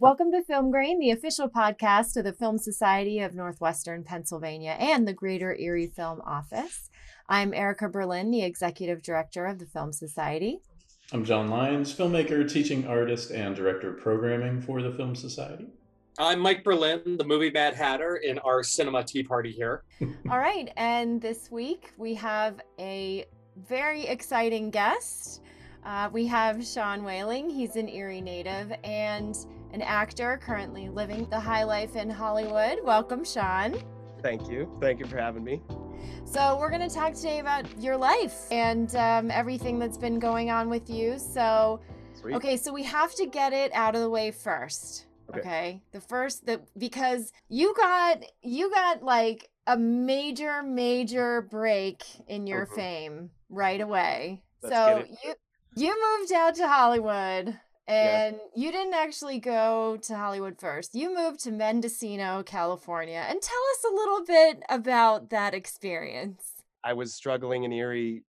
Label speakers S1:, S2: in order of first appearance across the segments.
S1: Welcome to Film Grain, the official podcast of the Film Society of Northwestern Pennsylvania and the Greater Erie Film Office. I'm Erica Berlin, the executive director of the Film Society.
S2: I'm John Lyons, filmmaker, teaching artist, and director of programming for the Film Society.
S3: I'm Mike Berlin, the movie Mad Hatter, in our cinema tea party here.
S1: All right, and this week we have a very exciting guest. Uh, we have Sean Whaling. He's an Erie native and an actor currently living the high life in Hollywood. Welcome, Sean.
S4: Thank you. Thank you for having me.
S1: So, we're going to talk today about your life and um, everything that's been going on with you. So,
S4: Sweet.
S1: okay, so we have to get it out of the way first.
S4: Okay.
S1: Okay. The first that because you got you got like a major major break in your
S4: Mhm.
S1: fame right away.
S4: Let's
S1: so you you moved out to Hollywood
S4: Yeah.
S1: and you didn't actually go to Hollywood first. You moved to Mendocino, California. And tell us a little bit about that experience.
S4: I was struggling in Erie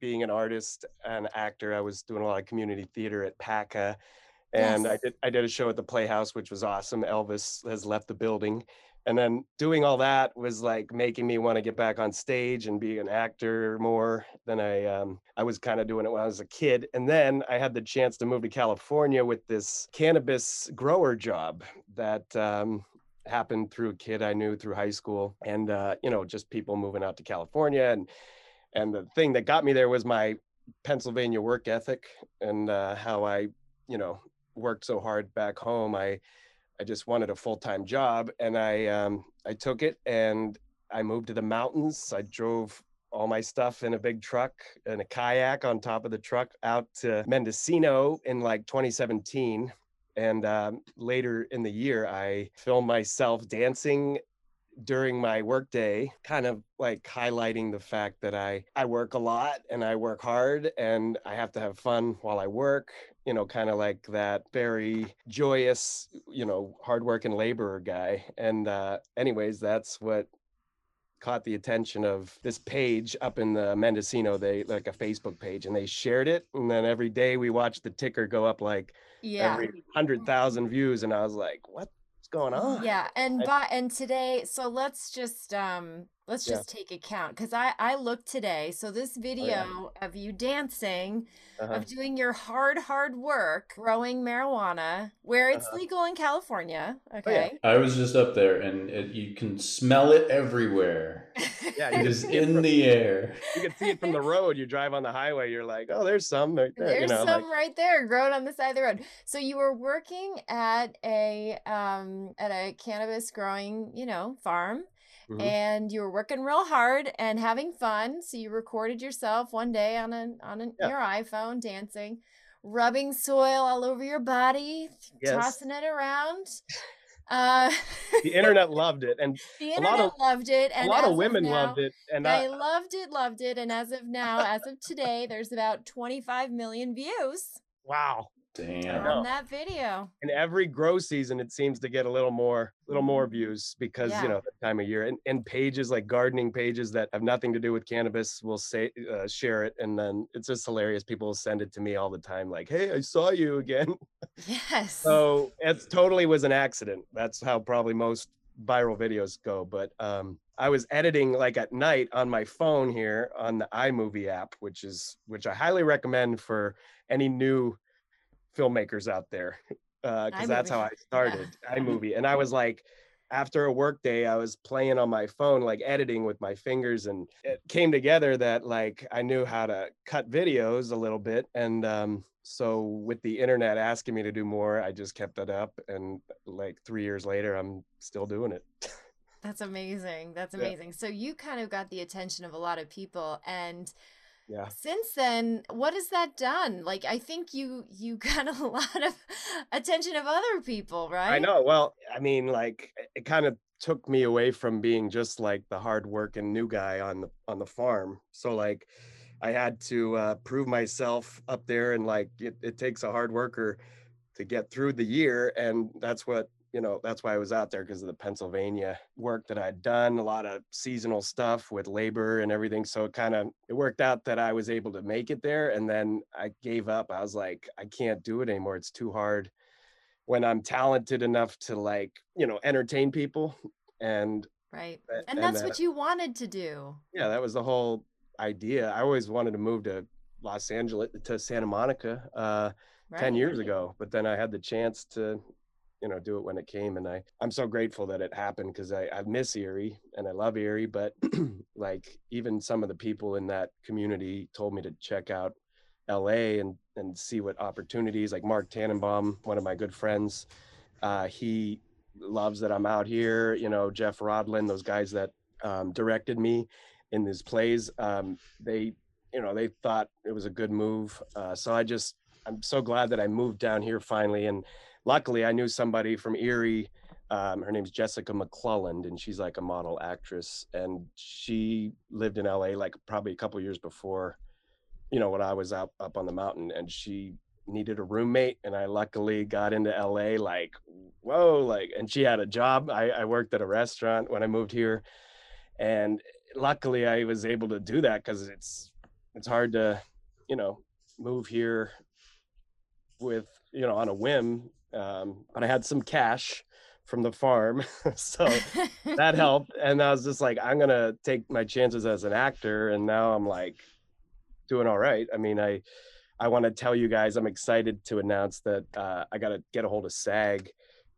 S4: being an artist and actor. I was doing a lot of community theater at PACA. And I did I did a show at the Playhouse, which was awesome. Elvis has left the building. And then doing all that was like making me want to get back on stage and be an actor more than I um I was kind of doing it when I was a kid. And then I had the chance to move to California with this cannabis grower job that um happened through a kid I knew through high school and uh you know just people moving out to California and and the thing that got me there was my Pennsylvania work ethic and uh how I you know worked so hard back home I I just wanted a full-time job and I um I took it and I moved to the mountains. I drove all my stuff in a big truck and a kayak on top of the truck out to Mendocino in like 2017 and um, later in the year i filmed myself dancing during my workday kind of like highlighting the fact that i i work a lot and i work hard and i have to have fun while i work you know kind of like that very joyous you know hardworking laborer guy and uh anyways that's what caught the attention of this page up in the Mendocino, they like a Facebook page, and they shared it. And then every day we watched the ticker go up like
S1: Yeah.
S4: every hundred thousand views, and I was like, "What's going on?"
S1: Yeah, and but and today, so let's just um let's
S4: Yeah.
S1: just take account because I I looked today. So this video of you dancing,
S4: Uh-huh.
S1: of doing your hard hard work growing marijuana, where it's
S4: Uh-huh.
S1: legal in California.
S4: Oh,
S1: Okay.
S2: I was just up there, and it, you can smell it everywhere.
S4: Yeah,
S2: It
S4: you
S2: is
S4: can see it
S2: in
S4: from-
S2: the air.
S4: You can see it from the road. You drive on the highway, you're like, "Oh, there's some right there."
S1: There's
S4: you know,
S1: some
S4: like,
S1: right there, growing on the side of the road. So you were working at a um at a cannabis growing, you know, farm.
S4: Mhm.
S1: and you were working real hard and having fun. So you recorded yourself one day on an on an,
S4: Yeah.
S1: your iPhone dancing, rubbing soil all over your body,
S4: Yes.
S1: tossing it around. Uh,
S4: the internet loved it, and
S1: the
S4: a
S1: internet
S4: lot of-
S1: loved it, and
S4: a lot of women
S1: now,
S4: loved it. And
S1: They
S4: I,
S1: loved it, loved it, and as of now, as of today, there's about 25 million views
S4: wow,
S2: Damn.
S1: on that video.
S4: in every grow season it seems to get a little more little more views because
S1: Yeah.
S4: you know the time of year and, and pages like gardening pages that have nothing to do with cannabis will say uh, share it and then it's just hilarious people will send it to me all the time like hey i saw you again
S1: Yes.
S4: so it totally was an accident that's how probably most viral videos go but um i was editing like at night on my phone here on the imovie app which is which i highly recommend for any new filmmakers out there because that's how i
S1: yeah.
S4: started imovie and i was like after a work day i was playing on my phone like editing with my fingers and it came together that like i knew how to cut videos a little bit and um so with the internet asking me to do more i just kept it up and like three years later i'm still doing it
S1: That's amazing. That's
S4: Yeah.
S1: amazing. So you kind of got the attention of a lot of people and
S4: yeah
S1: since then, what has that done? Like I think you you got a lot of attention of other people, right?
S4: I know. Well, I mean, like it kind of took me away from being just like the hardworking new guy on the on the farm. So like I had to uh, prove myself up there, and like it, it takes a hard worker to get through the year, and that's what you know. That's why I was out there because of the Pennsylvania work that I'd done, a lot of seasonal stuff with labor and everything. So it kind of it worked out that I was able to make it there, and then I gave up. I was like, I can't do it anymore. It's too hard when I'm talented enough to like, you know, entertain people. And
S1: Right.
S4: a-
S1: And that's
S4: that-
S1: what you wanted to do.
S4: yeah, that was the whole idea. I always wanted to move to Los Angeles to Santa Monica uh,
S1: Right.
S4: 10 years ago, but then I had the chance to, you know, do it when it came. And I, I'm so grateful that it happened because I, I miss Erie and I love Erie, but like even some of the people in that community told me to check out LA and, and see what opportunities like Mark Tannenbaum, one of my good friends, uh, he loves that I'm out here, you know, Jeff Rodlin, those guys that um, directed me in these plays, um, they, you know, they thought it was a good move. Uh, so I just, I'm so glad that I moved down here finally. And luckily, I knew somebody from Erie. Um, her name's Jessica McClelland, and she's like a model actress. And she lived in LA like probably a couple years before, you know, when I was up up on the mountain. And she needed a roommate, and I luckily got into LA. Like, whoa, like, and she had a job. I, I worked at a restaurant when I moved here, and luckily I was able to do that because it's it's hard to, you know, move here with you know on a whim um, but i had some cash from the farm so that helped and i was just like i'm gonna take my chances as an actor and now i'm like doing all right i mean i i want to tell you guys i'm excited to announce that uh, i gotta get a hold of sag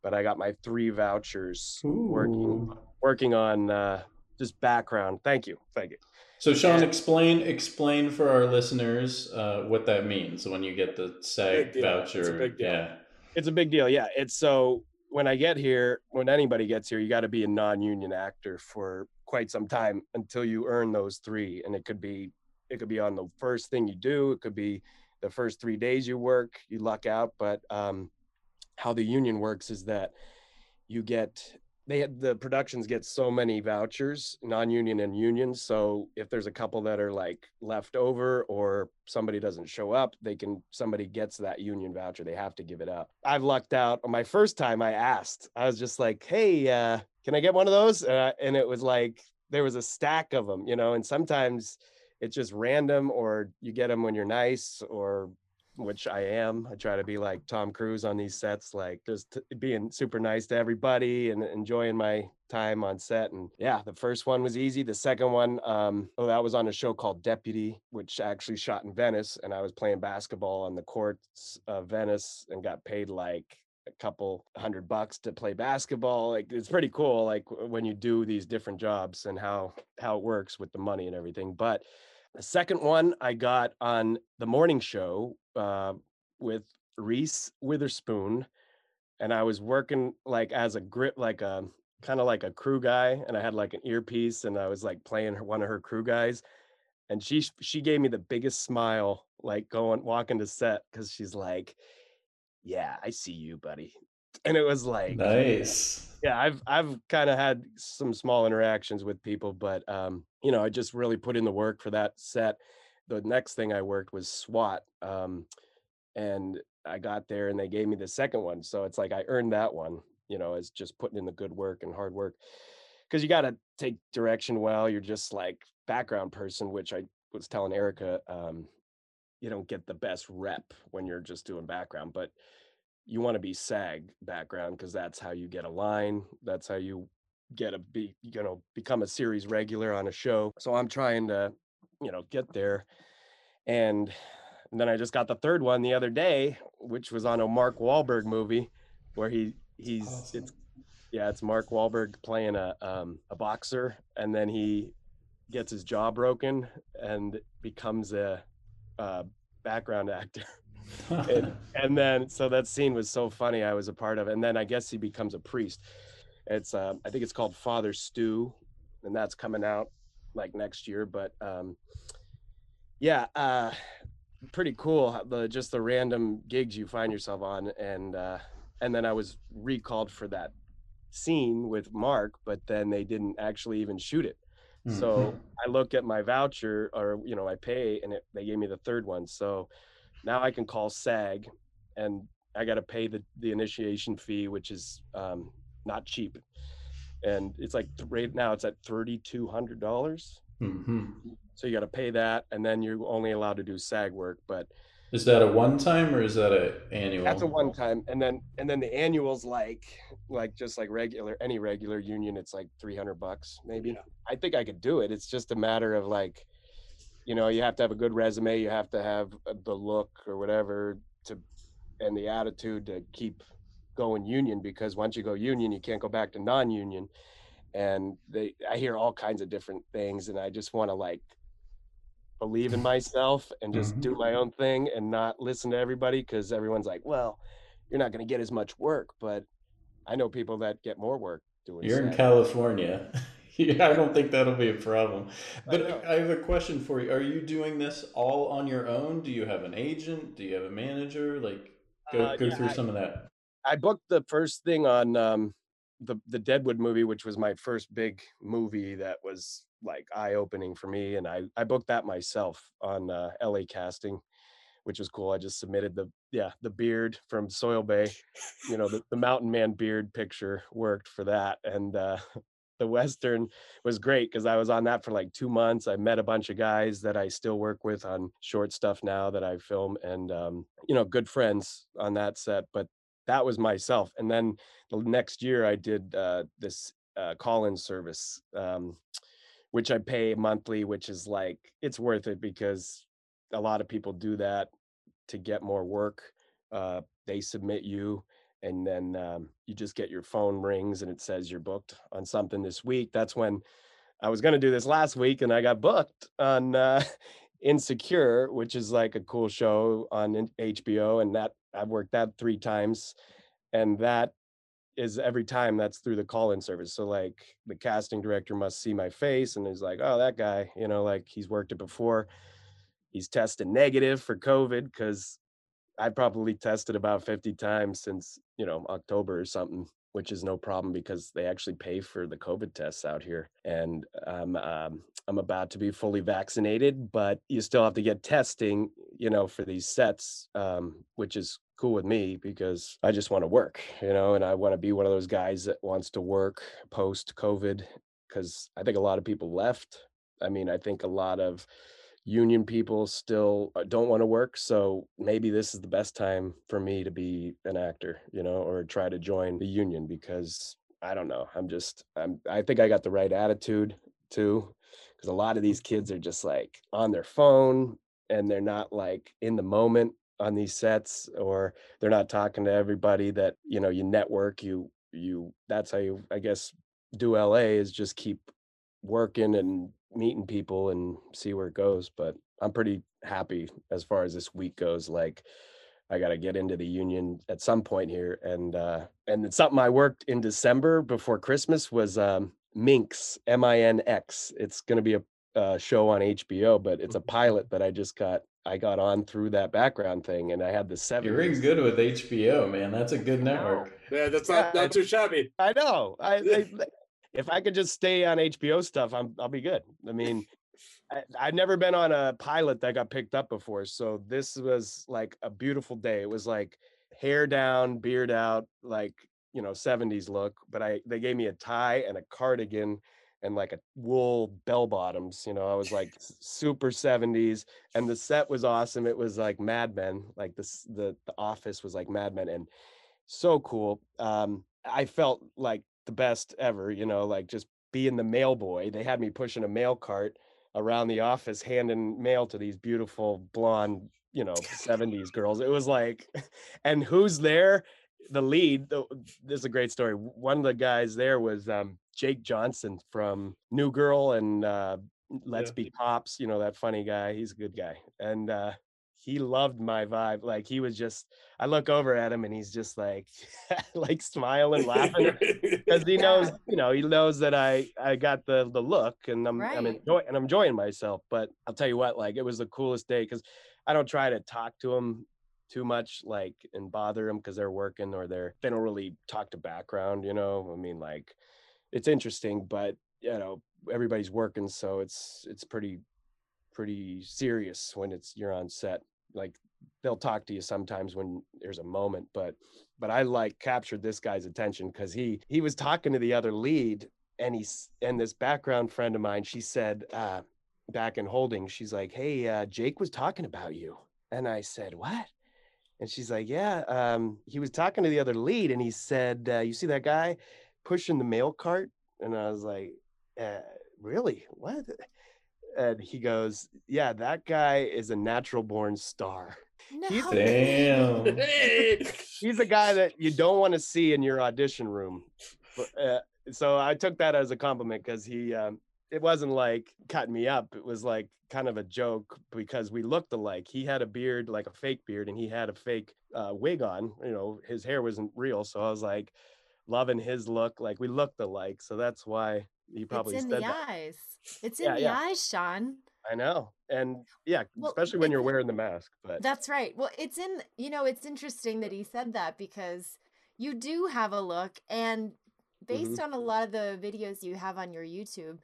S4: but i got my three vouchers working
S2: Ooh.
S4: working on uh, just background thank you thank you
S2: So Sean,
S4: Yeah.
S2: explain explain for our listeners uh, what that means when you get the SAG
S3: Big deal. It's a
S2: voucher.
S3: big deal.
S2: Yeah.
S4: It's a big deal. Yeah. It's so when I get here, when anybody gets here, you got to be a non-union actor for quite some time until you earn those three. And it could be, it could be on the first thing you do. It could be the first three days you work, you luck out. But um, how the union works is that you get they had the productions get so many vouchers non-union and union so if there's a couple that are like left over or somebody doesn't show up they can somebody gets that union voucher they have to give it up. I've lucked out on my first time i asked i was just like hey uh can i get one of those? Uh, and it was like there was a stack of them you know and sometimes it's just random or you get them when you're nice or which I am. I try to be like Tom Cruise on these sets, like just being super nice to everybody and enjoying my time on set. And yeah, the first one was easy. The second one, um, oh, that was on a show called Deputy, which actually shot in Venice. And I was playing basketball on the courts of Venice and got paid like a couple hundred bucks to play basketball. Like it's pretty cool, like when you do these different jobs and how how it works with the money and everything. But the second one I got on the morning show uh, with Reese Witherspoon, and I was working like as a grip, like a kind of like a crew guy, and I had like an earpiece, and I was like playing her, one of her crew guys, and she she gave me the biggest smile, like going walking to set, because she's like, "Yeah, I see you, buddy," and it was like,
S2: Nice.
S4: yeah i've i've kind of had some small interactions with people but um you know i just really put in the work for that set the next thing i worked was swat um and i got there and they gave me the second one so it's like i earned that one you know as just putting in the good work and hard work because you got to take direction well you're just like background person which i was telling erica um you don't get the best rep when you're just doing background but you want to be SAG background because that's how you get a line. That's how you get a be you know become a series regular on a show. So I'm trying to you know get there, and, and then I just got the third one the other day, which was on a Mark Wahlberg movie, where he he's
S2: Awesome.
S4: it's yeah it's Mark Wahlberg playing a um, a boxer, and then he gets his jaw broken and becomes a, uh background actor. And, and then so that scene was so funny i was a part of it. And then i guess he becomes a priest. It's um, i think it's called Father Stu and that's coming out like next year but um yeah uh pretty cool the just the random gigs you find yourself on and uh and then i was recalled for that scene with mark but then they didn't actually even shoot it so I look at my voucher or you know I pay and it, they gave me the third one. So now I can call SAG and I got to pay the the initiation fee, which is um, not cheap. And it's like right now it's at thirty two hundred dollars.
S2: Mhm.
S4: So you got to pay that, and then you're only allowed to do SAG work. But
S2: Is that a one time or is that a annual?
S4: That's a one time, and then and then the annuals like like just like regular any regular union, it's like three hundred bucks maybe.
S3: Yeah.
S4: I think I could do it. It's just a matter of like, you know, you have to have a good resume, you have to have uh, the look or whatever to, and the attitude to keep going union because once you go union, you can't go back to non-union, and they I hear all kinds of different things, and I just want to like believe in myself and just
S2: Mhm.
S4: do my own thing and not listen to everybody because everyone's like, well, you're not going to get as much work, but I know people that get more work doing.
S2: You're in. California. yeah, I don't think that'll be a problem. But
S4: know.
S2: I have a question for you. Are you doing this all on your own? Do you have an agent? Do you have a manager? Like, go
S4: Uh,
S2: go
S4: yeah,
S2: through
S4: I-
S2: some of that.
S4: I booked the first thing on um, the the Deadwood movie, which was my first big movie that was like eye opening for me, and I I booked that myself on uh, LA Casting, which was cool. I just submitted the yeah the beard from Soil Bay, you know the, the mountain man beard picture worked for that, and uh, the Western was great because I was on that for like two months. I met a bunch of guys that I still work with on short stuff now that I film, and um, you know good friends on that set, but that was myself. And then the next year I did uh, this uh, call-in service, um, which I pay monthly, which is like it's worth it because a lot of people do that to get more work. Uh, they submit you, and then um, you just get your phone rings and it says you're booked on something this week. That's when I was going to do this last week, and I got booked on uh, Insecure, which is like a cool show on HBO, and that I've worked that three times, and that is every time that's through the call-in service. So like the casting director must see my face, and he's like, "Oh, that guy, you know, like he's worked it before. He's tested negative for COVID because I probably tested about 50 times since, you know, October or something, which is no problem because they actually pay for the COVID tests out here. And um, um, I'm about to be fully vaccinated, but you still have to get testing, you know, for these sets, um, which is cool with me because I just want to work, you know, and I want to be one of those guys that wants to work post COVID because I think a lot of people left. I mean, I think a lot of union people still uh, don't want to work so maybe this is the best time for me to be an actor you know or try to join the union because i don't know i'm just i'm i think i got the right attitude too because a lot of these kids are just like on their phone and they're not like in the moment on these sets or they're not talking to everybody that you know you network you you that's how you i guess do la is just keep working and meeting people and see where it goes. But I'm pretty happy as far as this week goes. Like I got to get into the union at some point here, and uh, and it's something I worked in December before Christmas was um, Minx M I N X. It's going to be a uh, show on HBO, but it's a pilot that I just got. I got on through that background thing, and I had the seven.
S2: You're in good with HBO, man. That's a good network.
S3: Yeah, that's not, not too shabby.
S4: I know. I, I if I could just stay on HBO stuff, I'm I'll be good. I mean, I, I've never been on a pilot that got picked up before, so this was like a beautiful day. It was like hair down, beard out, like you know 70s look. But I they gave me a tie and a cardigan and like a wool bell bottoms. You know, I was like super 70s, and the set was awesome. It was like Mad Men, like this the the office was like Mad Men, and so cool. Um, I felt like the best ever, you know, like just being the mail boy. They had me pushing a mail cart around the office, handing mail to these beautiful blonde, you know, 70s girls. It was like, and who's there? The lead, the- this is a great story. One of the guys there was um, Jake Johnson from New Girl and uh, Let's
S2: Yeah.
S4: Be Cops, you know, that funny guy. He's a good guy. And uh, he loved my vibe. Like he was just, I look over at him and he's just like, like smiling, laughing because he knows, you know, he knows that I I got the the look and I'm I'm
S1: Right.
S4: enjoying and I'm enjoying myself. But I'll tell you what, like it was the coolest day because I don't try to talk to him too much, like and bother him because they're working or they're they don't really talk to background. You know, I mean, like it's interesting, but you know everybody's working, so it's it's pretty pretty serious when it's you're on set. Like they'll talk to you sometimes when there's a moment, but but I like captured this guy's attention because he he was talking to the other lead and he's and this background friend of mine, she said uh back in holding, she's like, Hey, uh, Jake was talking about you. And I said, What? And she's like, Yeah. Um, he was talking to the other lead and he said, uh, You see that guy pushing the mail cart? And I was like, uh, Really? What? And he goes, Yeah, that guy is a natural born star.
S1: No.
S4: He's-
S2: Damn.
S4: He's a guy that you don't want to see in your audition room. But, uh, so I took that as a compliment because he, um, it wasn't like cutting me up. It was like kind of a joke because we looked alike. He had a beard, like a fake beard, and he had a fake uh, wig on. You know, his hair wasn't real. So I was like loving his look. Like we looked alike. So that's why he probably
S1: it's in
S4: said
S1: the
S4: that.
S1: eyes. It's
S4: Yeah,
S1: in the
S4: yeah.
S1: eyes, Sean.
S4: I know. And yeah,
S1: Well,
S4: especially when you're wearing the mask. But
S1: That's right. Well, it's in, you know, it's interesting that he said that because you do have a look and based
S4: Mm-hmm.
S1: on a lot of the videos you have on your YouTube,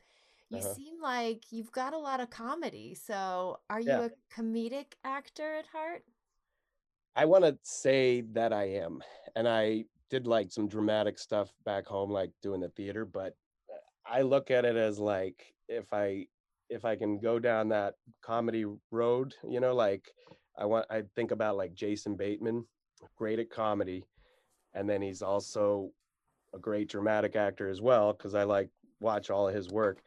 S1: you
S4: Uh-huh.
S1: seem like you've got a lot of comedy. So, are you
S4: Yeah.
S1: a comedic actor at heart?
S4: I want to say that I am. And I did like some dramatic stuff back home, like doing the theater, but I look at it as like if I if I can go down that comedy road, you know, like I want I think about like Jason Bateman, great at comedy, and then he's also a great dramatic actor as well because I like watch all of his work.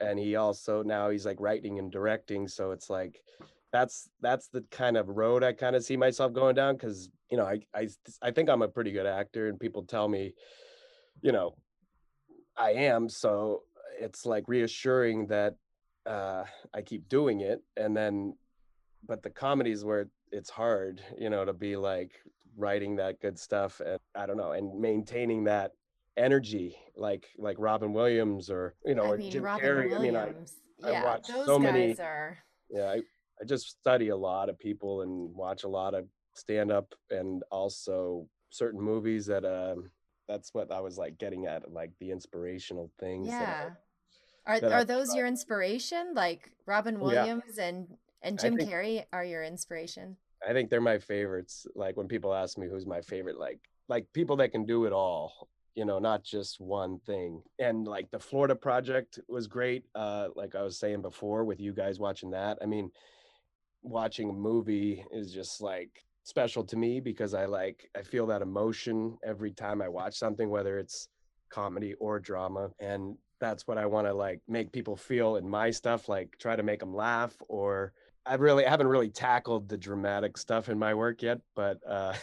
S4: And he also now he's like writing and directing, so it's like that's that's the kind of road I kind of see myself going down because you know I, I I think I'm a pretty good actor and people tell me, you know, I am. So it's like reassuring that uh, I keep doing it, and then, but the comedies where it's hard, you know, to be like writing that good stuff and I don't know and maintaining that energy like like Robin Williams or you know
S1: I
S4: or
S1: mean,
S4: Jim
S1: Robin
S4: Carrey. I mean, I
S1: Williams.
S4: I
S1: yeah,
S4: watch
S1: those
S4: so
S1: guys
S4: many-
S1: are.
S4: yeah I, I just study a lot of people and watch a lot of stand up and also certain movies that um that's what i was like getting at like the inspirational things that I-
S1: Yeah. Are
S4: that I
S1: are those your inspiration? Like Robin
S4: Oh, yeah.
S1: Williams and and Jim
S4: think-
S1: Carrey are your inspiration?
S4: I think they're my favorites. Like when people ask me who's my favorite, like like people that can do it all, you know, not just one thing. And like the Florida project was great. Uh like I was saying before with you guys watching that. I mean, watching a movie is just like special to me because I like I feel that emotion every time I watch something whether it's comedy or drama and that's what I want to like make people feel in my stuff like try to make them laugh or I really I haven't really tackled the dramatic stuff in my work yet, but uh,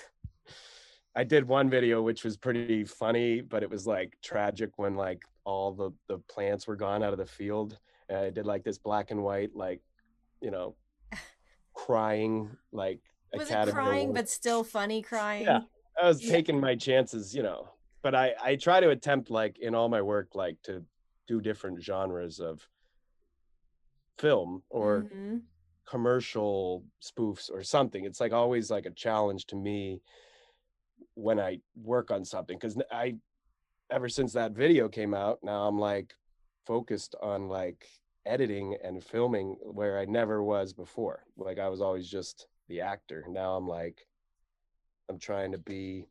S4: I did one video which was pretty funny, but it was like tragic when like all the the plants were gone out of the field. And I did like this black and white, like you know, crying like
S1: Was
S4: Academy
S1: it crying
S4: Award.
S1: but still funny crying?
S4: Yeah, I was taking my chances, you know. But I I try to attempt like in all my work like to do different genres of film or
S1: Mhm.
S4: commercial spoofs or something. It's like always like a challenge to me when I work on something because I ever since that video came out, now I'm like focused on like editing and filming where I never was before. Like I was always just the actor. Now I'm like I'm trying to be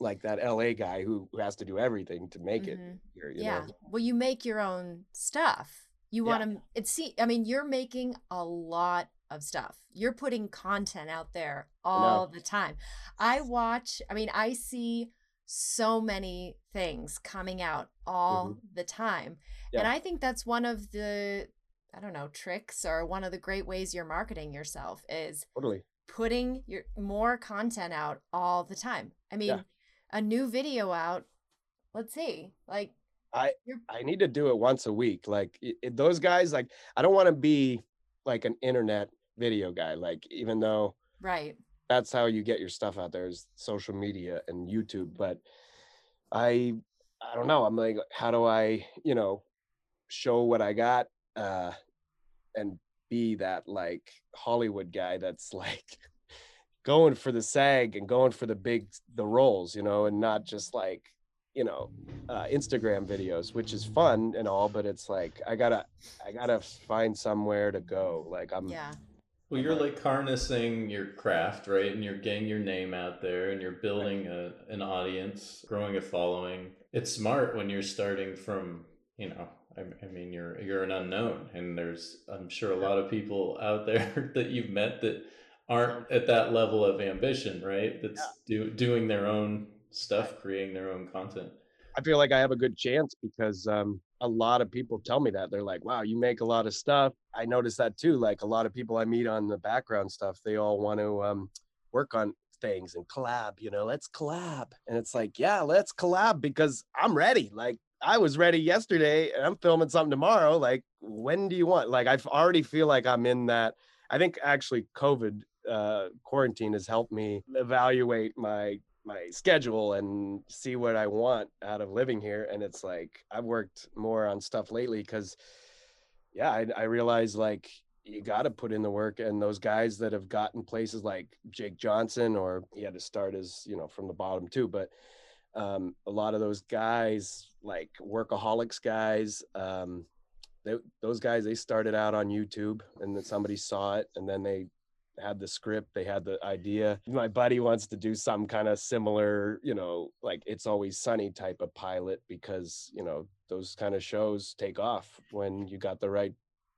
S4: like that LA guy who, who has to do everything to make it
S1: Mhm.
S4: here,
S1: Yeah.
S4: know.
S1: Well, you make your own stuff. You
S4: Yeah.
S1: want to it's see I mean, you're making a lot of stuff. You're putting content out there all the time. I watch, I mean, I see so many things coming out all the time. And
S4: Mm-hmm.
S1: I think that's one of the I don't know, tricks or one of the great ways you're marketing yourself is
S4: Totally.
S1: putting your more content out all the time. I mean, a new video out, let's see, like
S4: I I need to do it once a week. Like it- those guys, like I don't want to be like an internet video guy. Like even though
S1: right.
S4: that's how you get your stuff out there is social media and YouTube. But I I don't know. I'm like, how do I, you know, show what I got uh and be that like Hollywood guy that's like going for the SAG and going for the big the roles, you know, and not just like you know uh, instagram videos which is fun and all but it's like i gotta i gotta find somewhere to go like i'm
S1: Yeah.
S2: Well, you're like harnessing your craft, right? And you're getting your name out there and you're building a, an audience, growing a following. It's smart when you're starting from, you know, I, I mean, you're you're an unknown, and there's I'm sure a lot of people out there that you've met that aren't at that level of ambition, right? That's do, doing their own stuff, creating their own content.
S4: I feel like I have a good chance because um, a lot of people tell me that they're like, "Wow, you make a lot of stuff." I notice that too. Like a lot of people I meet on the background stuff, they all want to um, work on things and collab. You know, let's collab, and it's like, yeah, let's collab because I'm ready. Like I was ready yesterday, and I'm filming something tomorrow. Like, when do you want? Like, I already feel like I'm in that. I think actually, COVID uh, quarantine has helped me evaluate my my schedule and see what I want out of living here. And it's like I've worked more on stuff lately because, yeah, I, I realize like you got to put in the work. And those guys that have gotten places like Jake Johnson, or he had to start as you know from the bottom too, but um, a lot of those guys, like workaholics guys, um, they, those guys, they started out on YouTube and then somebody saw it and then they had the script, they had the idea. My buddy wants to do some kind of similar, you know, like it's always sunny type of pilot because, you know, those kind of shows take off when you got the right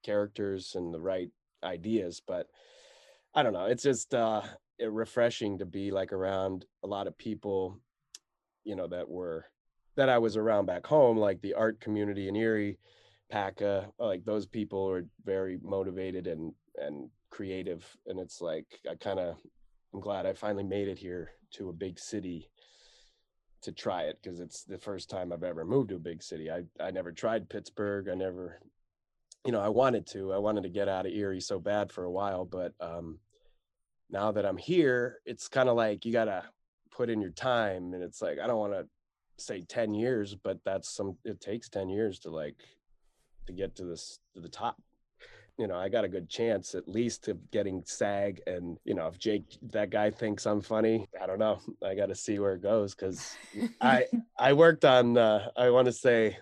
S4: characters and the right ideas. But I don't know, it's just uh refreshing to be like around a lot of people, you know, that were that I was around back home, like the art community in Erie, PACA, like those people are very motivated and and creative and it's like i kind of i'm glad i finally made it here to a big city to try it because it's the first time i've ever moved to a big city. I i never tried pittsburgh i never you know i wanted to i wanted to get out of erie so bad for a while but um now that i'm here it's kind of like you gotta put in your time and it's like i don't want to say 10 years but that's some it takes 10 years to like to get to this to the top you know, I got a good chance at least of getting SAG. And, you know, if Jake, that guy thinks I'm funny, I don't know. I got to see where it goes because I, I worked on, uh, I want to say,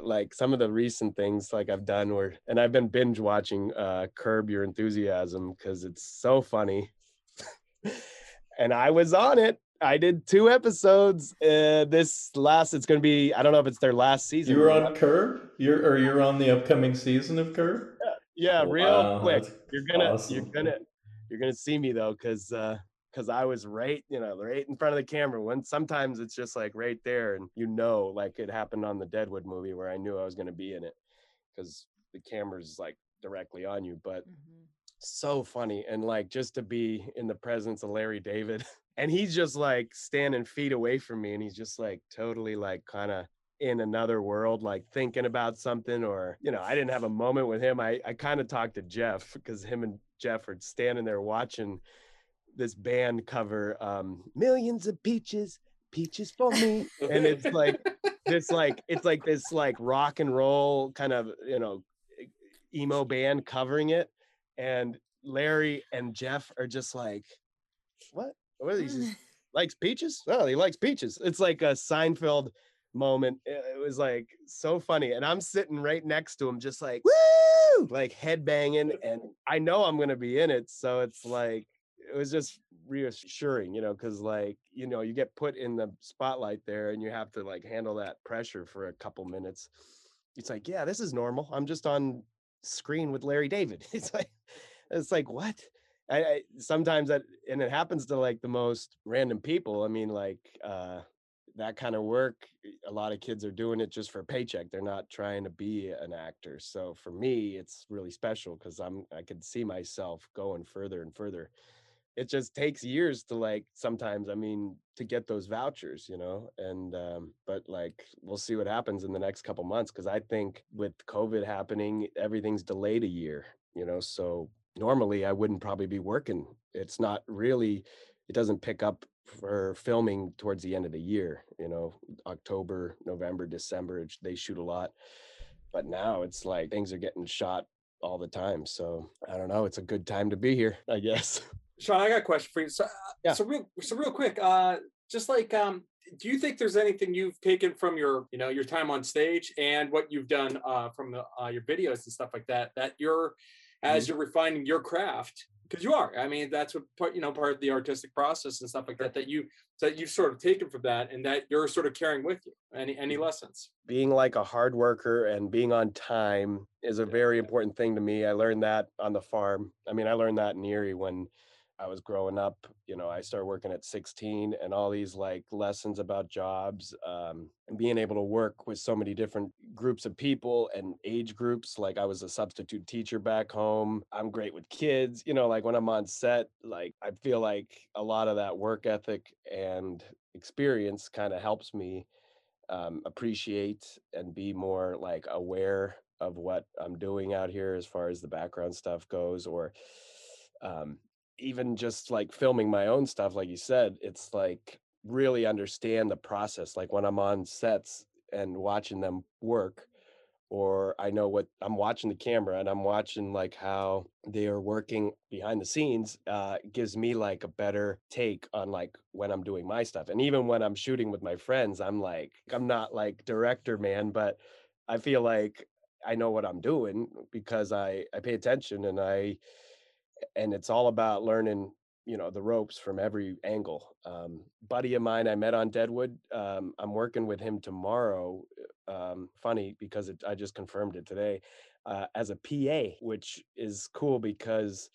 S4: like some of the recent things like I've done where, and I've been binge watching uh, Curb Your Enthusiasm because it's so funny. and I was on it. I did two episodes. Uh, this last, it's going to be. I don't know if it's their last season.
S2: You were on Curb. You're or you're on the upcoming season of Curb.
S4: Yeah, real wow, quick. You're gonna awesome. you're gonna you're gonna see me though, cause uh because I was right, you know, right in front of the camera. When sometimes it's just like right there, and you know, like it happened on the Deadwood movie where I knew I was gonna be in it, because the camera's like directly on you. But mm-hmm. so funny, and like just to be in the presence of Larry David, and he's just like standing feet away from me, and he's just like totally like kind of in another world, like thinking about something, or, you know, I didn't have a moment with him. I, I kind of talked to Jeff because him and Jeff are standing there watching this band cover um, Millions of Peaches, Peaches for Me. and it's like this, like, it's like this, like, rock and roll kind of, you know, emo band covering it. And Larry and Jeff are just like, what? What these? likes peaches? Oh, he likes peaches. It's like a Seinfeld moment. It was like so funny. And I'm sitting right next to him, just like, woo, like head banging. And I know I'm going to be in it. So it's like, it was just reassuring, you know, because like, you know, you get put in the spotlight there and you have to like handle that pressure for a couple minutes. It's like, yeah, this is normal. I'm just on screen with Larry David. It's like, it's like, what? I, I sometimes that, and it happens to like the most random people. I mean, like, uh, that kind of work a lot of kids are doing it just for a paycheck they're not trying to be an actor so for me it's really special because i'm i could see myself going further and further it just takes years to like sometimes i mean to get those vouchers you know and um but like we'll see what happens in the next couple months because i think with covid happening everything's delayed a year you know so normally i wouldn't probably be working. It's not really it doesn't pick up for filming towards the end of the year you know october november december they shoot a lot. But now it's like things are getting shot all the time so i don't know it's a good time to be here i guess.
S3: Sean i got a question for you. So, uh, yeah. so real so real quick uh just like um do you think there's anything you've taken from your you know your time on stage and what you've done uh from the uh, your videos and stuff like that that you're as mm-hmm. you're refining your craft because you are. I mean, that's what part you know part of the artistic process and stuff like that that you that you've sort of taken from that and that you're sort of carrying with you. Any any mm-hmm. lessons?
S4: Being like a hard worker and being on time is a very important thing to me. I learned that on the farm. I mean, I learned that in Erie when I was growing up, you know, I started working at 16 and all these like lessons about jobs um, and being able to work with so many different groups of people and age groups. Like I was a substitute teacher back home. I'm great with kids, you know, like when I'm on set, like I feel like a lot of that work ethic and experience kind of helps me um, appreciate and be more like aware of what I'm doing out here as far as the background stuff goes or um, even just like filming my own stuff, like you said, it's like really understand the process. Like when I'm on sets and watching them work, or I know what I'm watching the camera and I'm watching like how they are working behind the scenes, uh, gives me like a better take on like when I'm doing my stuff. And even when I'm shooting with my friends, I'm like, I'm not like director man, but I feel like I know what I'm doing because I I pay attention and I and it's all about learning you know the ropes from every angle um, buddy of mine i met on deadwood um, i'm working with him tomorrow um, funny because it, i just confirmed it today uh, as a pa which is cool because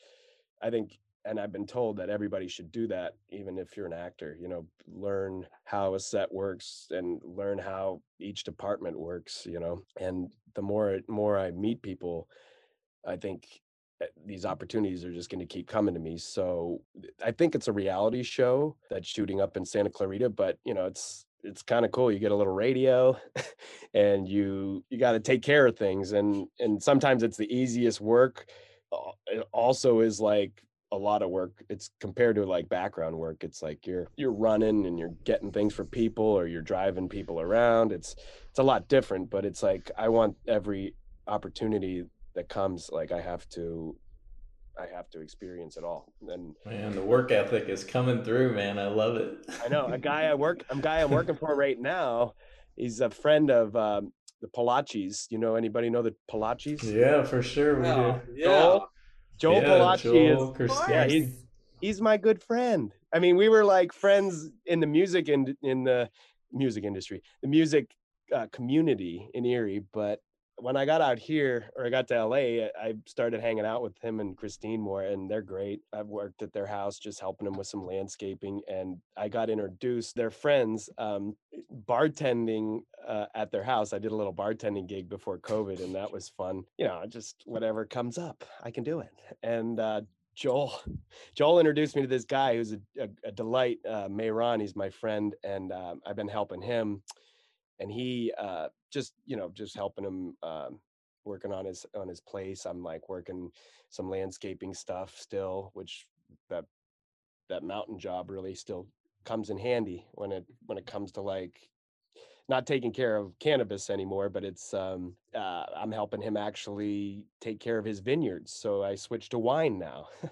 S4: i think and i've been told that everybody should do that even if you're an actor you know learn how a set works and learn how each department works you know and the more more i meet people i think Uh, these opportunities are just going to keep coming to me. So I think it's a reality show that's shooting up in Santa Clarita, but you know, it's it's kind of cool. You get a little radio and you you got to take care of things and and sometimes it's the easiest work. It also is like a lot of work. It's compared to like background work. It's like you're you're running and you're getting things for people or you're driving people around. It's it's a lot different, but it's like I want every opportunity that comes like i have to i have to experience it all and
S2: man the work ethic is coming through man i love it
S4: i know a guy i work a guy i'm working for right now he's a friend of um, the Palachis. You know anybody know the Palachis?
S2: Yeah, for sure we
S3: yeah,
S2: do.
S3: yeah.
S4: Joel, Joel
S2: Yeah,
S4: Palachi
S2: Joel,
S4: is
S2: Christine.
S4: yeah, he's he's my good friend. I mean, we were like friends in the music and in the music industry, the music uh, community in Erie, but when I got out here or I got to LA, I started hanging out with him and Christine more, and they're great. I've worked at their house just helping them with some landscaping, and I got introduced. Their friends um, bartending uh, at their house. I did a little bartending gig before COVID, and that was fun. You know, just whatever comes up, I can do it. And uh, Joel, Joel introduced me to this guy who's a, a, a delight. Uh, Mayron, he's my friend, and um, I've been helping him and he uh, just you know just helping him um, working on his on his place i'm like working some landscaping stuff still which that that mountain job really still comes in handy when it when it comes to like not taking care of cannabis anymore but it's um uh, i'm helping him actually take care of his vineyards so i switched to wine now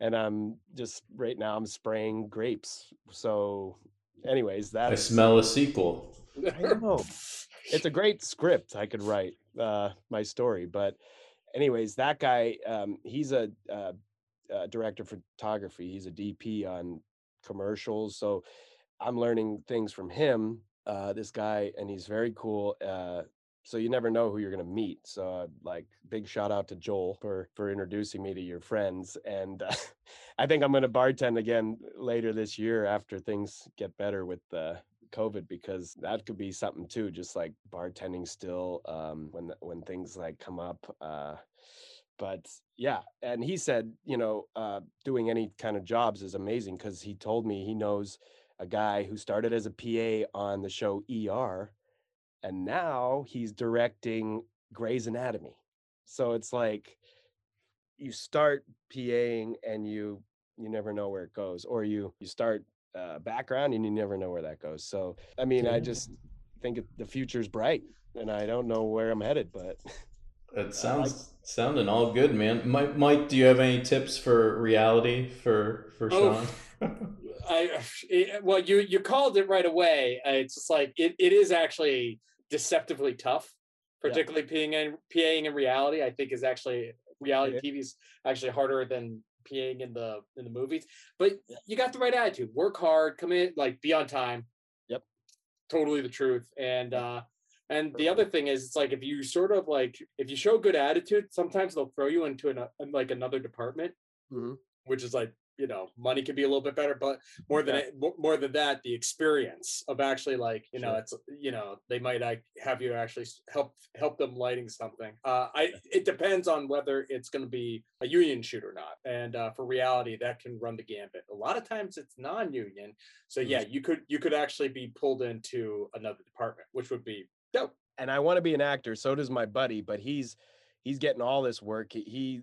S4: and i'm just right now i'm spraying grapes so anyways that
S2: I
S4: that's
S2: smell a sequel.
S4: I know. It's a great script I could write uh, my story, but anyways, that guy, um, he's a, uh uh director of photography. He's a DP on commercials, so I'm learning things from him. Uh, this guy, and he's very cool. Uh, so you never know who you're gonna meet. So like, big shout out to Joel for for introducing me to your friends. And uh, I think I'm gonna bartend again later this year after things get better with the COVID because that could be something too. Just like bartending still um, when when things like come up. Uh, but yeah, and he said, you know, uh, doing any kind of jobs is amazing because he told me he knows a guy who started as a PA on the show ER, and now he's directing Grey's Anatomy. So it's like you start PAing and you you never know where it goes, or you you start uh, background and you never know where that goes. So I mean, I just think it, the future's bright, and I don't know where I'm headed, but
S2: It sounds sounding all good, man. Mike, Mike, do you have any tips for reality for for
S3: Oh,
S2: Sean?
S3: I it, well, you you called it right away. Uh, It's just like it, it is actually deceptively tough,
S4: Yeah.
S3: particularly PAing in PAing in reality. I think is actually reality
S4: Yeah.
S3: TV is actually harder than PAing in the in the movies. But you got the right attitude. Work hard. Come in like be on time.
S4: Yep.
S3: Totally the truth. And uh and the other thing is, it's like if you sort of like if you show good attitude, sometimes they'll throw you into an, uh, like another department
S4: Mhm.
S3: which is like you know money could be a little bit better but more than yeah. it, more than that the experience of actually like you know it's you know they might like have you actually help help them lighting something. Uh i it depends on whether it's going to be a union shoot or not and uh, for reality that can run the gambit. A lot of times it's non-union so mm-hmm. yeah you could you could actually be pulled into another department which would be dope.
S4: And i want to be an actor so does my buddy but he's he's getting all this work. He, he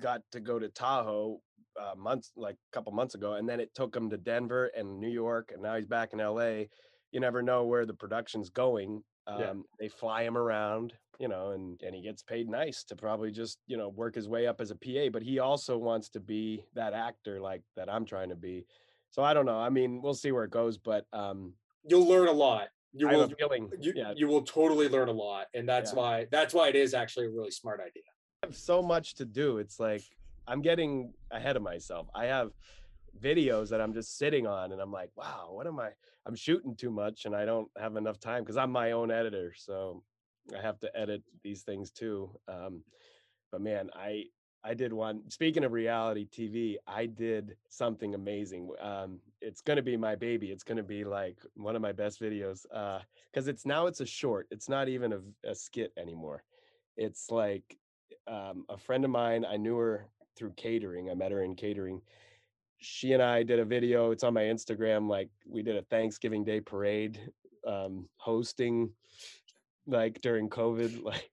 S4: got to go to tahoe uh, months, like a couple months ago, and then it took him to Denver and New York, and now he's back in L.A. You never know where the production's going. Um, yeah. They fly him around, you know, and and he gets paid nice to probably just you know work his way up as a PA, but he also wants to be that actor like that I'm trying to be. So I don't know. I mean, we'll see where it goes, but um,
S3: you'll learn a lot. You will feeling, you, yeah. you will totally learn a lot, and that's yeah. why that's why it is actually a really smart idea.
S4: I have so much to do. It's like I'm getting ahead of myself. I have videos that I'm just sitting on and I'm like, wow, what am I? I'm shooting too much and I don't have enough time because I'm my own editor. So I have to edit these things too. Um, but man, I I did one. Speaking of reality TV, I did something amazing. Um, it's gonna be my baby. It's gonna be like one of my best videos because uh, it's now it's a short. It's not even a, a skit anymore. It's like um, a friend of mine. I knew her through catering. I met her in catering. She and I did a video. It's on my Instagram. Like we did a Thanksgiving Day parade, um, hosting, like during COVID. Like,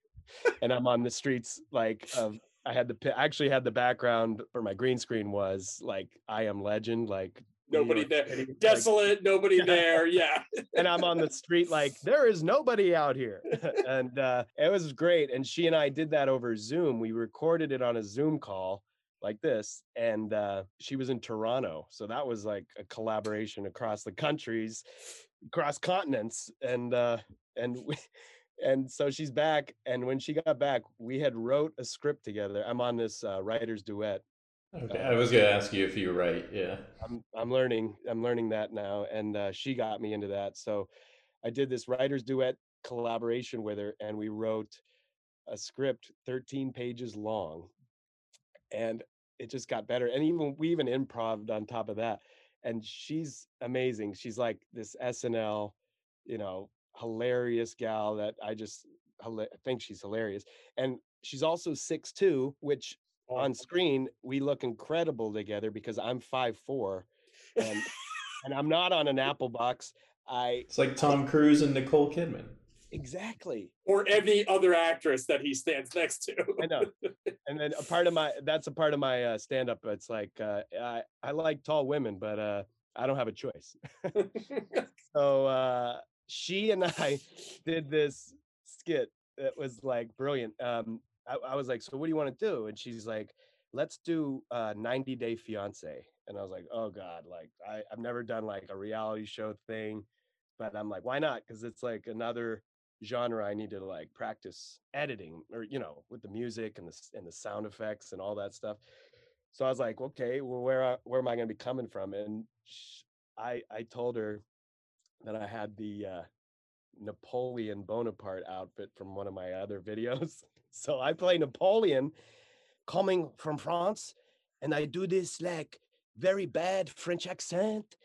S4: and I'm on the streets. Like, of I had the I actually had the background for my green screen was like I am legend. Like
S3: nobody there desolate like, nobody there yeah
S4: and i'm on the street like there is nobody out here and uh it was great and she and i did that over zoom we recorded it on a zoom call like this and uh, she was in toronto so that was like a collaboration across the countries across continents and uh and we, and so she's back and when she got back we had wrote a script together. I'm on this uh, writer's duet
S2: okay uh, i was gonna ask you if you write yeah.
S4: I'm i'm learning i'm learning that now and uh, she got me into that so i did this writer's duet collaboration with her and we wrote a script 13 pages long and it just got better. And even we even improv on top of that. And she's amazing. She's like this SNL, you know, hilarious gal that I just think she's hilarious. And she's also six two, which oh, on screen we look incredible together because I'm five four, and and I'm not on an Apple box. I
S2: it's like Tom Cruise and Nicole Kidman.
S4: Exactly.
S3: Or any other actress that he stands next to.
S4: I know. And then a part of my that's a part of my uh, stand up. It's like uh, I I like tall women, but uh, I don't have a choice. so uh, she and I did this skit that was like brilliant. Um, I, I was like, so what do you want to do? And she's like, let's do uh 90 Day Fiance. And I was like, oh God, like I, I've never done like a reality show thing, but I'm like, why not? Because it's like another genre I need to like practice editing or you know with the music and the and the sound effects and all that stuff. So I was like, okay, well where where am I going to be coming from? And I I told her that I had the uh, Napoleon Bonaparte outfit from one of my other videos. so I play Napoleon coming from France and I do this like very bad French accent,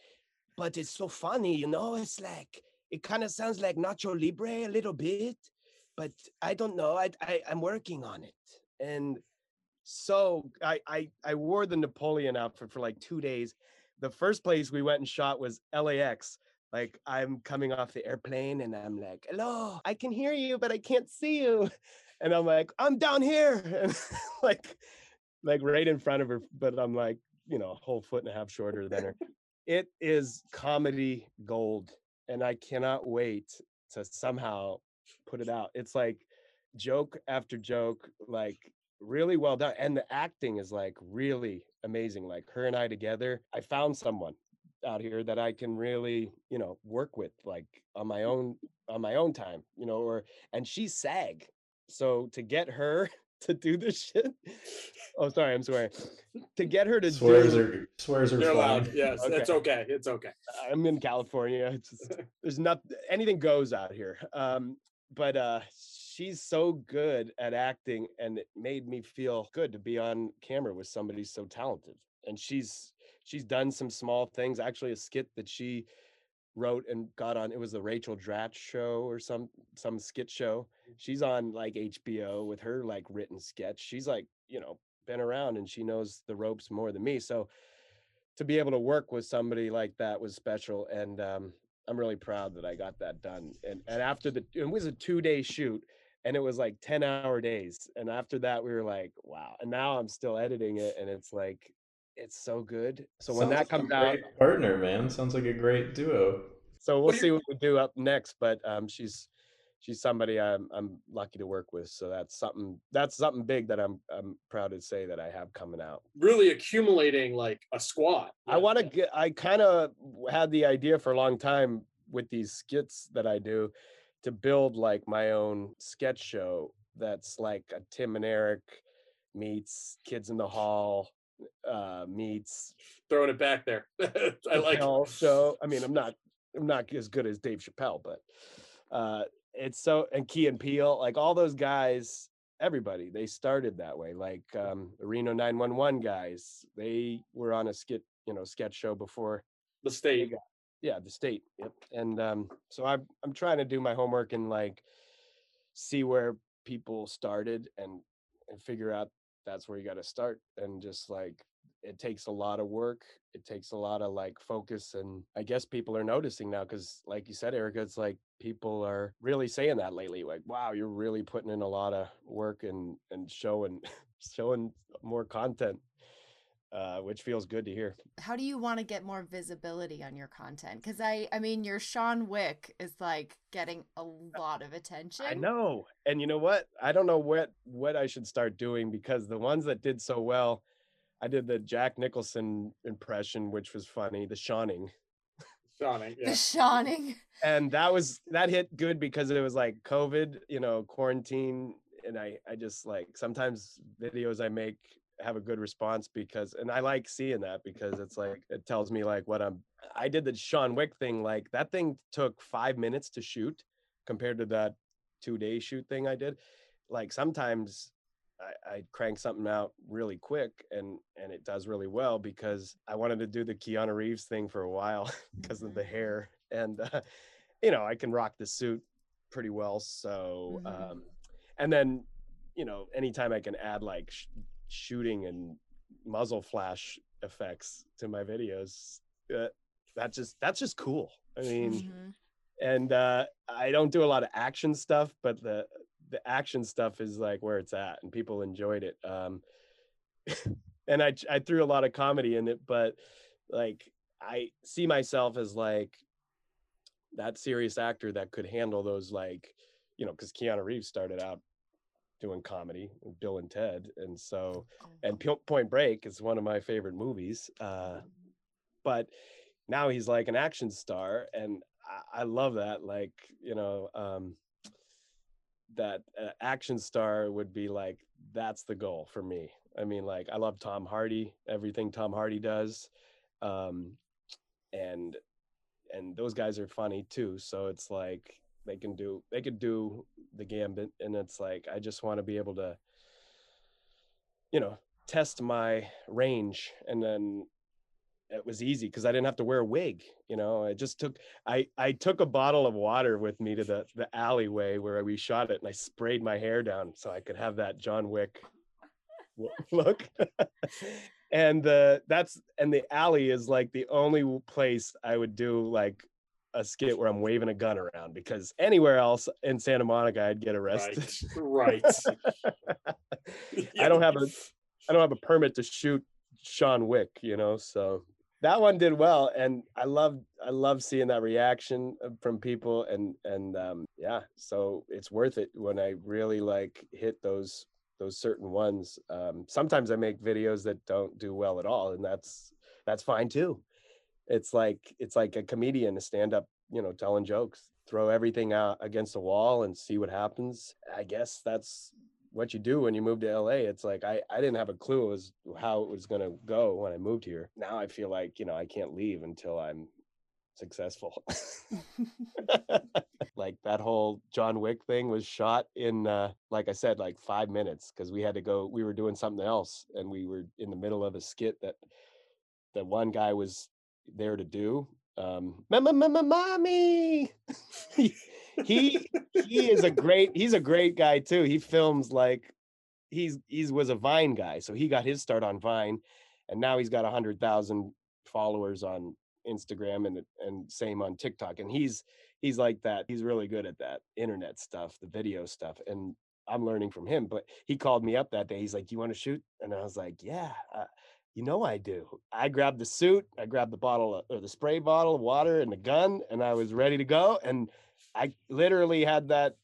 S4: but it's so funny, you know, it's like it kind of sounds like Nacho Libre a little bit, but I don't know. I, I I'm working on it, and so I I I wore the Napoleon outfit for like two days. The first place we went and shot was LAX. Like I'm coming off the airplane and I'm like, "Hello, I can hear you, but I can't see you," and I'm like, "I'm down here," and like like right in front of her, but I'm like, you know, a whole foot and a half shorter than her. it is comedy gold and I cannot wait to somehow put it out. It's like joke after joke, like really well done. And the acting is like really amazing. Like her and I together, I found someone out here that I can really, you know, work with like on my mm. own on my own time, you know, or and she's SAG. So to get her to do this shit. Oh, sorry, I'm swearing. To get her to
S2: swears
S4: do,
S2: are swears are You're allowed.
S3: Yes, okay. it's okay. It's okay.
S4: I'm in California. It's just, there's not anything goes out here. Um, but uh, she's so good at acting, and it made me feel good to be on camera with somebody so talented. And she's she's done some small things. Actually, a skit that she wrote and got on it was the Rachel Dratch show or some some skit show.
S3: Mm.
S4: She's on like HBO with her like written sketch. She's like, you know, been around and she knows the ropes more than me. So to be able to work with somebody like that was special and um I'm really proud that I got that done. And and after the it was a 2-day shoot and it was like 10 hour days and after that we were like wow and now i'm still editing it and it's like it's so good so when
S2: Sounds
S4: that
S2: like a
S4: comes out
S2: partner, man. Sounds like a great duo.
S4: so we'll
S3: What do
S4: see what we do up next but um she's she's somebody i'm i'm lucky to work with so that's something that's something big that i'm i'm proud to say that i have coming out
S3: Really accumulating like a squad.
S4: i want to get i kind of had the idea for a long time with these skits that i do to build like my own sketch show that's like a tim and eric meets kids in the hall uh meets
S3: throwing it back there. I like.
S4: Chappelle show. I mean, I'm not I'm not as good as Dave Chappelle, but uh it's so and Key and Peele, like all those guys, everybody, they started that way. Like um the Reno 911 guys, they were on a skit, you know, sketch show before
S3: the state.
S4: yeah, the state. Yep. And um so I'm I'm trying to do my homework and like see where people started and and figure out that's where you got to start and just like it takes a lot of work it takes a lot of like focus and i guess people are noticing now because like you said erica it's like people are really saying that lately like wow you're really putting in a lot of work and and showing showing more content uh, which feels good to hear
S1: How do you want to get more visibility on your content? Because I, I mean, your Sean Wick is like getting a lot of attention.
S4: I know. And you know what? I don't know what what I should start doing because the ones that did so well, I did the Jack Nicholson impression, which was funny, the Shawning.
S3: Johnny.
S1: The Shawning.
S4: And that was that hit good because it was like COVID, you know, quarantine. And I I just like sometimes videos I make have a good response because and I like seeing that because it's like it tells me like what I'm I did the Sean Wick thing, like that thing took five minutes to shoot compared to that two day shoot thing I did. Like sometimes I, I crank something out really quick and and it does really well because I wanted to do the Keanu Reeves thing for a while because of the
S1: Mhm.
S4: hair and uh, you know I can rock the suit pretty well so
S1: Mhm.
S4: um and then you know anytime I can add like sh- shooting and muzzle flash effects to my videos uh, that just that's just cool I mean
S1: Mhm.
S4: and uh i don't do a lot of action stuff but the the action stuff is like where it's at and people enjoyed it um and i i threw a lot of comedy in it but like i see myself as like that serious actor that could handle those like you know because keanu reeves started out doing comedy bill and ted and so and P- point break is one of my favorite movies uh but now he's like an action star and I, I love that like you know um that uh, action star would be like that's the goal for me. I mean like i love tom hardy everything tom hardy does um and and those guys are funny too so it's like they can do they could do the gambit and it's like i just want to be able to you know test my range and then it was easy because I didn't have to wear a wig. You know, I just took I I took a bottle of water with me to the the alleyway where we shot it, and I sprayed my hair down so I could have that John Wick look. and uh, that's and the alley is like the only place I would do like a skit where I'm waving a gun around because anywhere else in Santa Monica I'd get arrested.
S3: Right. Right.
S4: I don't have a I don't have a permit to shoot Sean Wick, you know, so that one did well and I love I love seeing that reaction uh, from people and and um yeah, so it's worth it when I really like hit those those certain ones. Um sometimes I make videos that don't do well at all and that's that's fine too. It's like it's like a comedian a stand up, you know, telling jokes. Throw everything out against the wall and see what happens. I guess that's what you do when you move to LA. It's like I, I didn't have a clue as how it was gonna go when I moved here. Now I feel like, you know, I can't leave until I'm successful. like that whole John Wick thing was shot in uh like I said, like five minutes because we had to go we were doing something else and we were in the middle of a skit that the one guy was there to do. Um, mommy, he he is a great he's a great guy too. He films like he's he's was a Vine guy, so he got his start on Vine, and now he's got a hundred thousand followers on Instagram and and same on TikTok. And he's he's like that. He's really good at that internet stuff, the video stuff, and I'm learning from him. But he called me up that day. He's like, "Do you want to shoot?" And I was like, "Yeah." Uh, you know I do. I grabbed the suit, I grabbed the bottle or the spray bottle of water and the gun, and I was ready to go. And I literally had that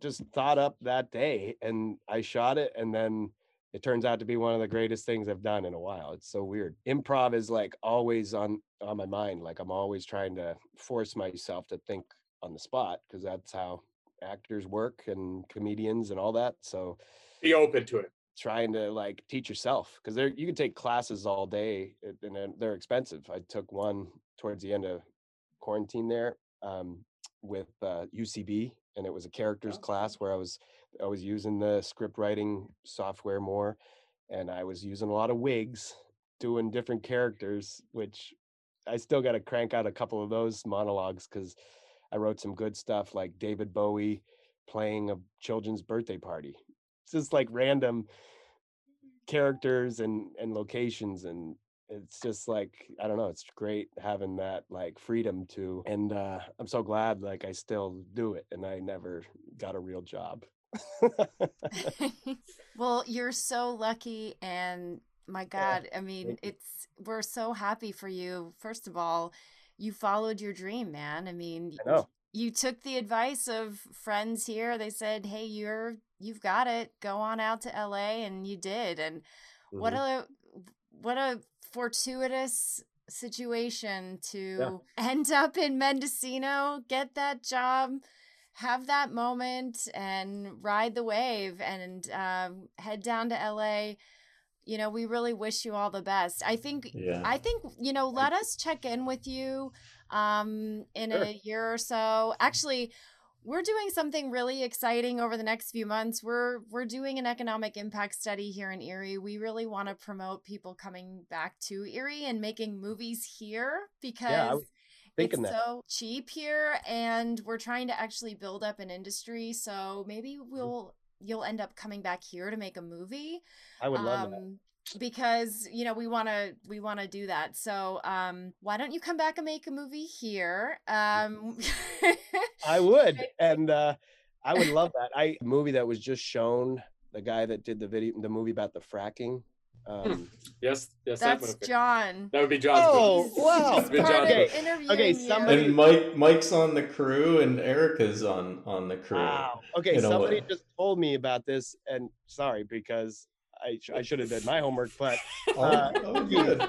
S4: just thought up that day, and I shot it, and then it turns out to be one of the greatest things I've done in a while. It's so weird. Improv is like always on on my mind. Like I'm always trying to force myself to think on the spot because that's how actors work and comedians and all that. So
S3: be open to it.
S4: Trying to like teach yourself because there you can take classes all day and they're expensive. I took one towards the end of quarantine there um, with uh, UCB and it was a characters oh. class where I was I was using the script writing software more, and I was using a lot of wigs, doing different characters, which I still got to crank out a couple of those monologues because I wrote some good stuff like David Bowie playing a children's birthday party. Just like random characters and and locations and it's just like i don't know it's great having that like freedom to and uh i'm so glad like i still do it and i never got a real job
S1: well, you're so lucky and my god, yeah, I mean, it's we're so happy for you. First of all, you followed your dream, man. I mean,
S4: I
S1: you took the advice of friends here. They said, "Hey, you're you've got it. Go on out to LA." And you did. And mm-hmm. what a what a fortuitous situation to yeah. end up in Mendocino, get that job, have that moment and ride the wave and um, head down to LA. You know, we really wish you all the best. I think, yeah. I think, you know, let us check in with you um, in sure. a year or so. Actually, we're doing something really exciting over the next few months. We're we're doing an economic impact study here in Erie. We really want to promote people coming back to Erie and making movies here because yeah,
S4: thinking
S1: it's that. so cheap here and we're trying to actually build up an industry so maybe mm-hmm. we'll you'll end up coming back here to make a movie
S4: i would love um, that
S1: because you know we want to we want to do that so um why don't you come back and make a movie here um
S4: i would and uh i would love that i movie that was just shown the guy that did the video the movie about the fracking
S3: Hmm. Um, yes, yes,
S1: that's
S3: that
S1: John.
S3: That would be John's.
S4: Oh, wow.
S1: okay,
S4: okay, somebody.
S2: And Mike, Mike's on the crew, and Erica's on on the crew.
S4: Wow. Okay, somebody just told me about this, and sorry because I I should have done my homework, but
S2: oh, uh, oh, good.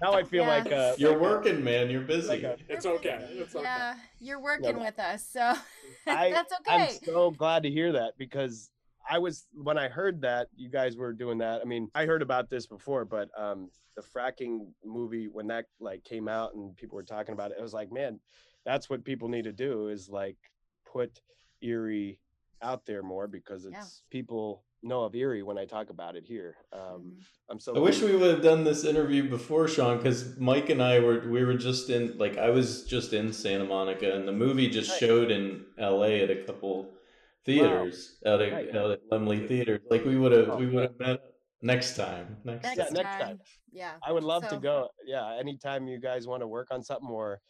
S4: Now I feel yeah. like uh,
S2: you're
S4: like
S2: working, a, man. You're busy. Like
S3: a, it's okay. It's okay.
S1: Yeah, you're working with us, so I, that's okay.
S4: I'm so glad to hear that because I was when I heard that you guys were doing that. I mean, I heard about this before, but um, the fracking movie when that like came out and people were talking about it, it was like, man, that's what people need to do is like put Erie out there more because it's yeah. people know of Erie when I talk about it here. Um, mm-hmm. I'm so.
S2: I wish we would have done this interview before, Sean, because Mike and I were we were just in like I was just in Santa Monica, and the movie just right. showed in L.A. at a couple theaters wow. out, of, right. out at Laemmle Theater. Like we would have oh, we would have met next time. Next,
S1: next,
S2: time.
S1: Yeah, next time. Yeah.
S4: I would love so. to go. Yeah. Anytime you guys want to work on something or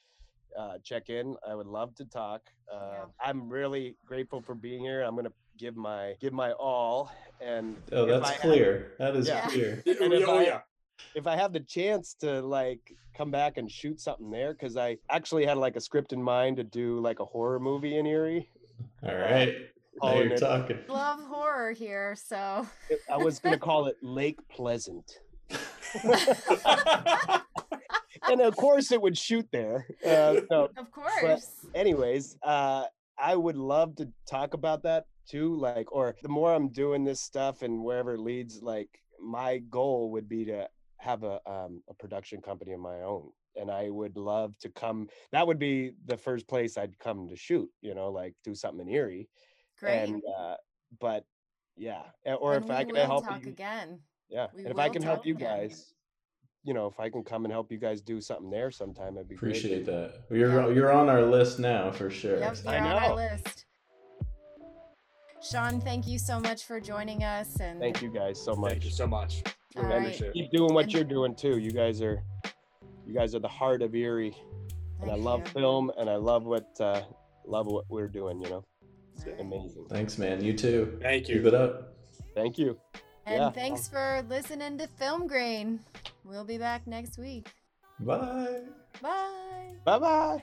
S4: uh, check in, I would love to talk. Uh, yeah. I'm really grateful for being here. I'm gonna give my give my all. And
S2: oh, that's clear. Have, that is yeah. clear.
S3: and if oh, I, yeah.
S4: If I have the chance to like come back and shoot something there, because I actually had like a script in mind to do like a horror movie in Erie.
S2: All right. Now you're talking.
S1: Love horror here, so
S4: I was gonna call it Lake Pleasant. and of course it would shoot there. Uh, so,
S1: of course.
S4: anyways, uh, I would love to talk about that too. Like, or the more I'm doing this stuff and wherever it leads, like my goal would be to have a um, a production company of my own and I would love to come. That would be the first place I'd come to shoot. You know, like do something in Erie.
S1: Great.
S4: And uh, but yeah, or and if I can help
S1: talk
S4: you
S1: again.
S4: Yeah, we and if I can help you again. guys you know, if I can come and help you guys do something there sometime, I'd be
S2: Appreciate
S4: great.
S2: that. You're
S1: Yeah.
S2: you're on our list now for sure.
S1: Yep, you're on our list. Sean, thank you so much for joining us. And
S4: Thank you guys so much.
S3: Thank you so much.
S1: All
S3: We
S1: right.
S3: appreciate it.
S4: Keep doing what
S1: And-
S4: you're doing too. You guys are, you guys are the heart of Erie, and I love
S1: you.
S4: film, and I love what, uh, love what we're doing. You know, it's
S1: All right.
S4: amazing.
S2: Thanks, man. You too.
S3: Thank you.
S2: Keep
S3: you.
S2: it up.
S4: Thank you.
S1: And
S4: Yeah.
S1: thanks for listening to Film Grain. We'll be back next week.
S2: Bye.
S1: Bye.
S4: Bye bye.